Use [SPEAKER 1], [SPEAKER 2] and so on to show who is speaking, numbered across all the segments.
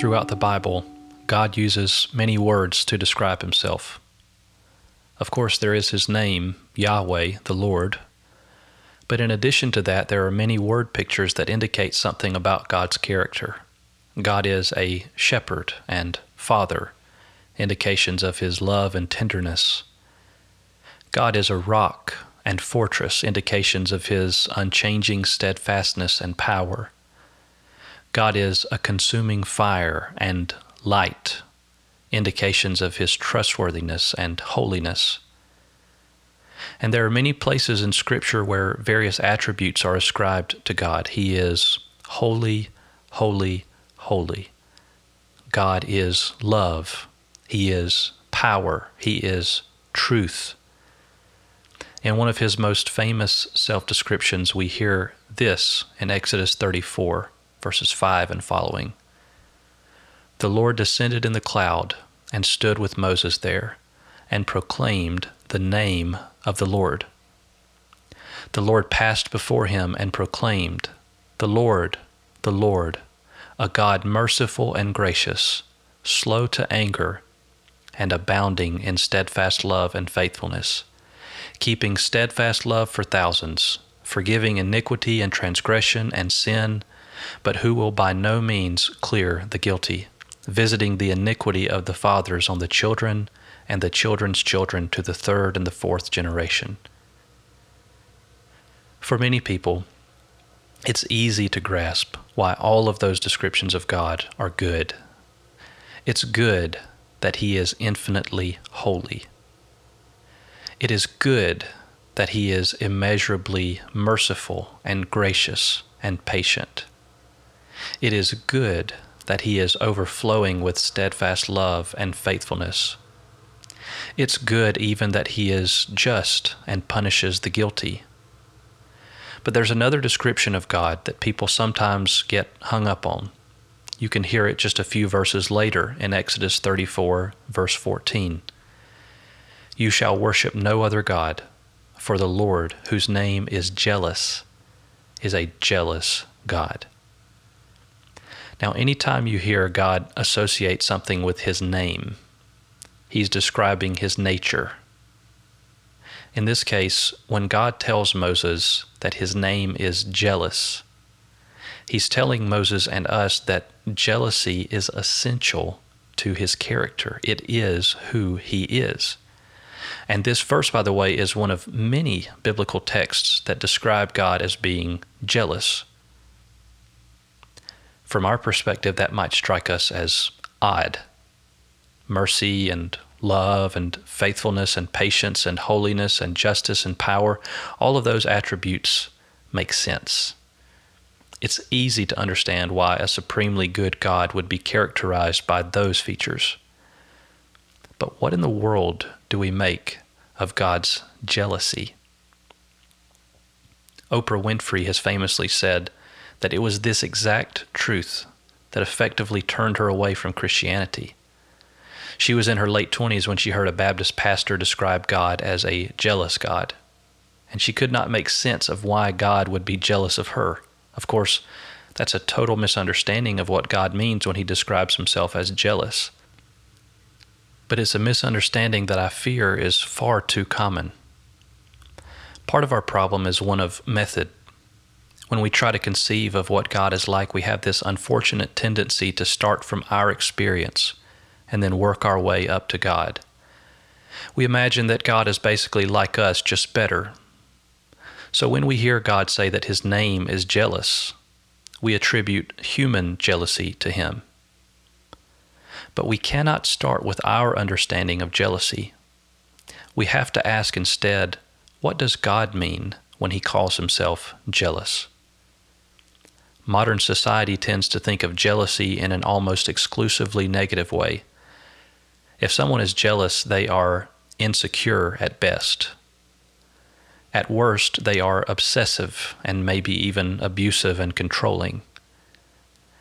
[SPEAKER 1] the Bible, God uses many words to describe himself. Of course, there is his name, Yahweh, the Lord. But in addition to that, there are many word pictures that indicate something about God's character. God is a shepherd and father, indications of his love and tenderness. God is a rock and fortress, indications of his unchanging steadfastness and power. God is a consuming fire and light, indications of his trustworthiness and holiness. And there are many places in Scripture where various attributes are ascribed to God. He is holy, holy, holy. God is love. He is power. He is truth. In one of his most famous self descriptions, we hear this in Exodus 34 verses 5 and following. The Lord descended in the cloud and stood with Moses there and proclaimed the name of the Lord. The Lord passed before him and proclaimed, The Lord, the Lord, a God merciful and gracious, slow to anger, and abounding in steadfast love and faithfulness, keeping steadfast love for thousands, forgiving iniquity and transgression and sin but who will by no means clear the guilty, visiting the iniquity of the fathers on the children and the children's children to the third and the fourth generation. For many people, it's easy to grasp why all of those descriptions of God are good. It's good that He is infinitely holy. It is good that He is immeasurably merciful and gracious and patient. It is good that he is overflowing with steadfast love and faithfulness. It's good even that he is just and punishes the guilty. But there's another description of God that people sometimes get hung up on. You can hear it just a few verses later in Exodus 34, verse 14. You shall worship no other God, for the Lord, whose name is jealous, is a jealous God. Now, anytime you hear God associate something with his name, he's describing his nature. In this case, when God tells Moses that his name is jealous, he's telling Moses and us that jealousy is essential to his character. It is who he is. And this verse, by the way, is one of many biblical texts that describe God as being jealous from our perspective, that might strike us as odd. Mercy and love and faithfulness and patience and holiness and justice and power, all of those attributes make sense. It's easy to understand why a supremely good God would be characterized by those features. But what in the world do we make of God's jealousy? Oprah Winfrey has famously said, that it was this exact truth that effectively turned her away from Christianity. She was in her late 20s when she heard a Baptist pastor describe God as a jealous God, and she could not make sense of why God would be jealous of her. Of course, that's a total misunderstanding of what God means when he describes himself as jealous. But it's a misunderstanding that I fear is far too common. Part of our problem is one of method when we try to conceive of what God is like, we have this unfortunate tendency to start from our experience and then work our way up to God. We imagine that God is basically like us, just better. So when we hear God say that His name is jealous, we attribute human jealousy to Him. But we cannot start with our understanding of jealousy. We have to ask instead, what does God mean when He calls Himself jealous? Modern society tends to think of jealousy in an almost exclusively negative way. If someone is jealous, they are insecure at best. At worst, they are obsessive and maybe even abusive and controlling.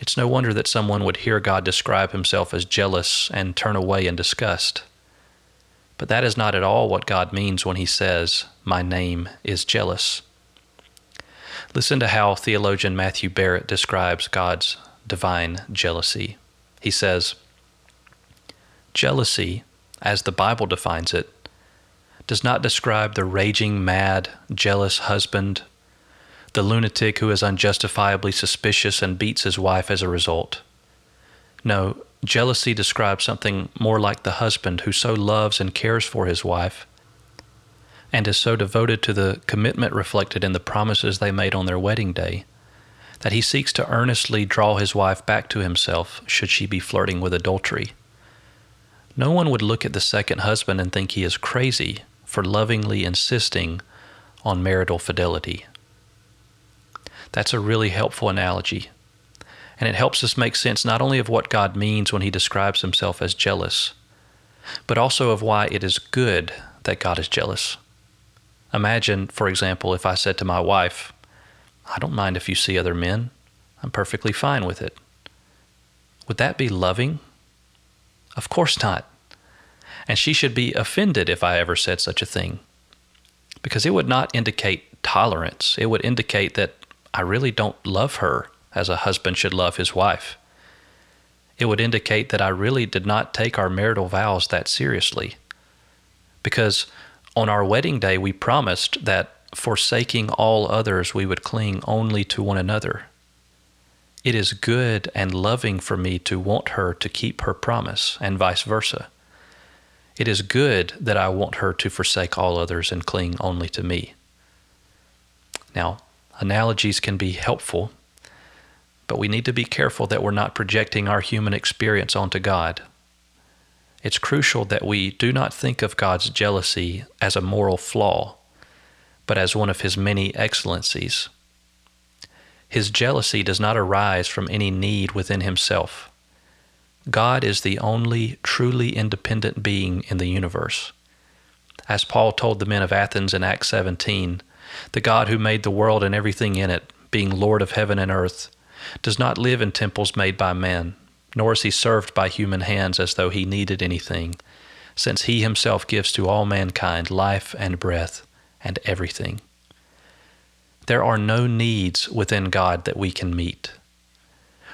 [SPEAKER 1] It's no wonder that someone would hear God describe himself as jealous and turn away in disgust. But that is not at all what God means when he says, My name is jealous. Listen to how theologian Matthew Barrett describes God's divine jealousy. He says, Jealousy, as the Bible defines it, does not describe the raging, mad, jealous husband, the lunatic who is unjustifiably suspicious and beats his wife as a result. No, jealousy describes something more like the husband who so loves and cares for his wife and is so devoted to the commitment reflected in the promises they made on their wedding day that he seeks to earnestly draw his wife back to himself should she be flirting with adultery. No one would look at the second husband and think he is crazy for lovingly insisting on marital fidelity. That's a really helpful analogy. And it helps us make sense not only of what God means when he describes himself as jealous, but also of why it is good that God is jealous. Imagine, for example, if I said to my wife, I don't mind if you see other men. I'm perfectly fine with it. Would that be loving? Of course not. And she should be offended if I ever said such a thing. Because it would not indicate tolerance. It would indicate that I really don't love her as a husband should love his wife. It would indicate that I really did not take our marital vows that seriously. Because on our wedding day, we promised that forsaking all others, we would cling only to one another. It is good and loving for me to want her to keep her promise, and vice versa. It is good that I want her to forsake all others and cling only to me. Now, analogies can be helpful, but we need to be careful that we're not projecting our human experience onto God. It's crucial that we do not think of God's jealousy as a moral flaw but as one of his many excellencies. His jealousy does not arise from any need within himself. God is the only truly independent being in the universe. As Paul told the men of Athens in Acts 17, the God who made the world and everything in it, being Lord of heaven and earth, does not live in temples made by man, nor is he served by human hands as though he needed anything, since he himself gives to all mankind life and breath and everything. There are no needs within God that we can meet.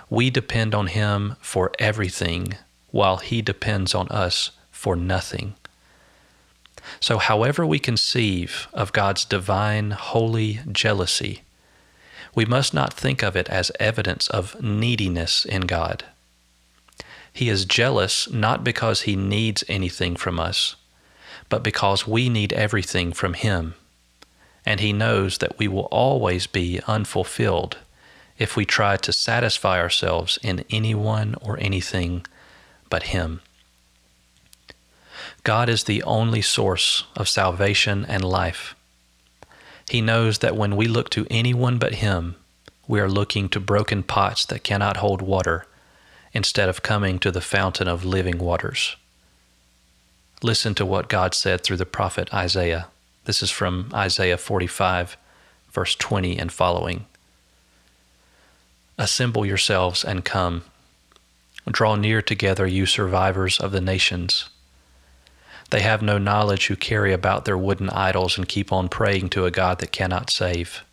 [SPEAKER 1] We depend on Him for everything, while He depends on us for nothing. So, however we conceive of God's divine, holy jealousy, we must not think of it as evidence of neediness in God. He is jealous not because He needs anything from us, but because we need everything from Him. And He knows that we will always be unfulfilled if we try to satisfy ourselves in anyone or anything but Him. God is the only source of salvation and life. He knows that when we look to anyone but Him, we are looking to broken pots that cannot hold water instead of coming to the fountain of living waters. Listen to what God said through the prophet Isaiah. This is from Isaiah 45, verse 20 and following. Assemble yourselves and come. Draw near together, you survivors of the nations. They have no knowledge who carry about their wooden idols and keep on praying to a God that cannot save.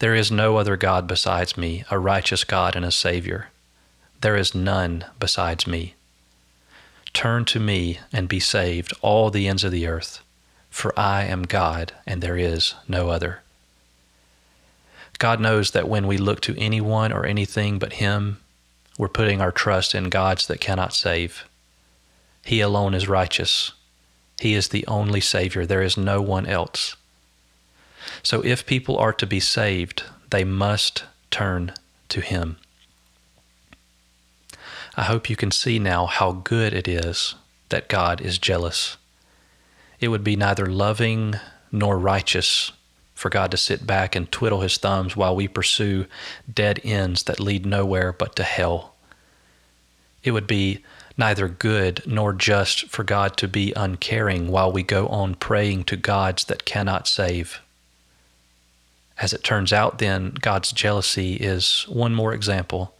[SPEAKER 1] There is no other God besides me, a righteous God and a Savior. There is none besides me. Turn to me and be saved, all the ends of the earth, for I am God and there is no other. God knows that when we look to anyone or anything but Him, we're putting our trust in gods that cannot save. He alone is righteous. He is the only Savior. There is no one else. So if people are to be saved, they must turn to Him. I hope you can see now how good it is that God is jealous. It would be neither loving nor righteous for God to sit back and twiddle his thumbs while we pursue dead ends that lead nowhere but to hell. It would be neither good nor just for God to be uncaring while we go on praying to gods that cannot save. As it turns out, then, God's jealousy is one more example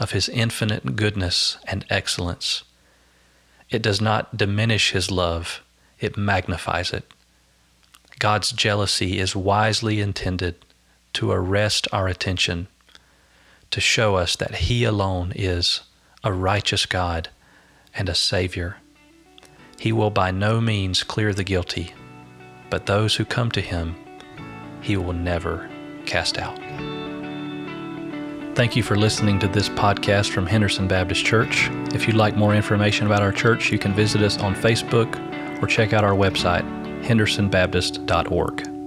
[SPEAKER 1] of his infinite goodness and excellence. It does not diminish his love, it magnifies it. God's jealousy is wisely intended to arrest our attention, to show us that he alone is a righteous God, and a Savior. He will by no means clear the guilty, but those who come to Him, He will never cast out. Thank you for listening to this podcast from Henderson Baptist Church. If you'd like more information about our church, you can visit us on Facebook or check out our website, hendersonbaptist.org.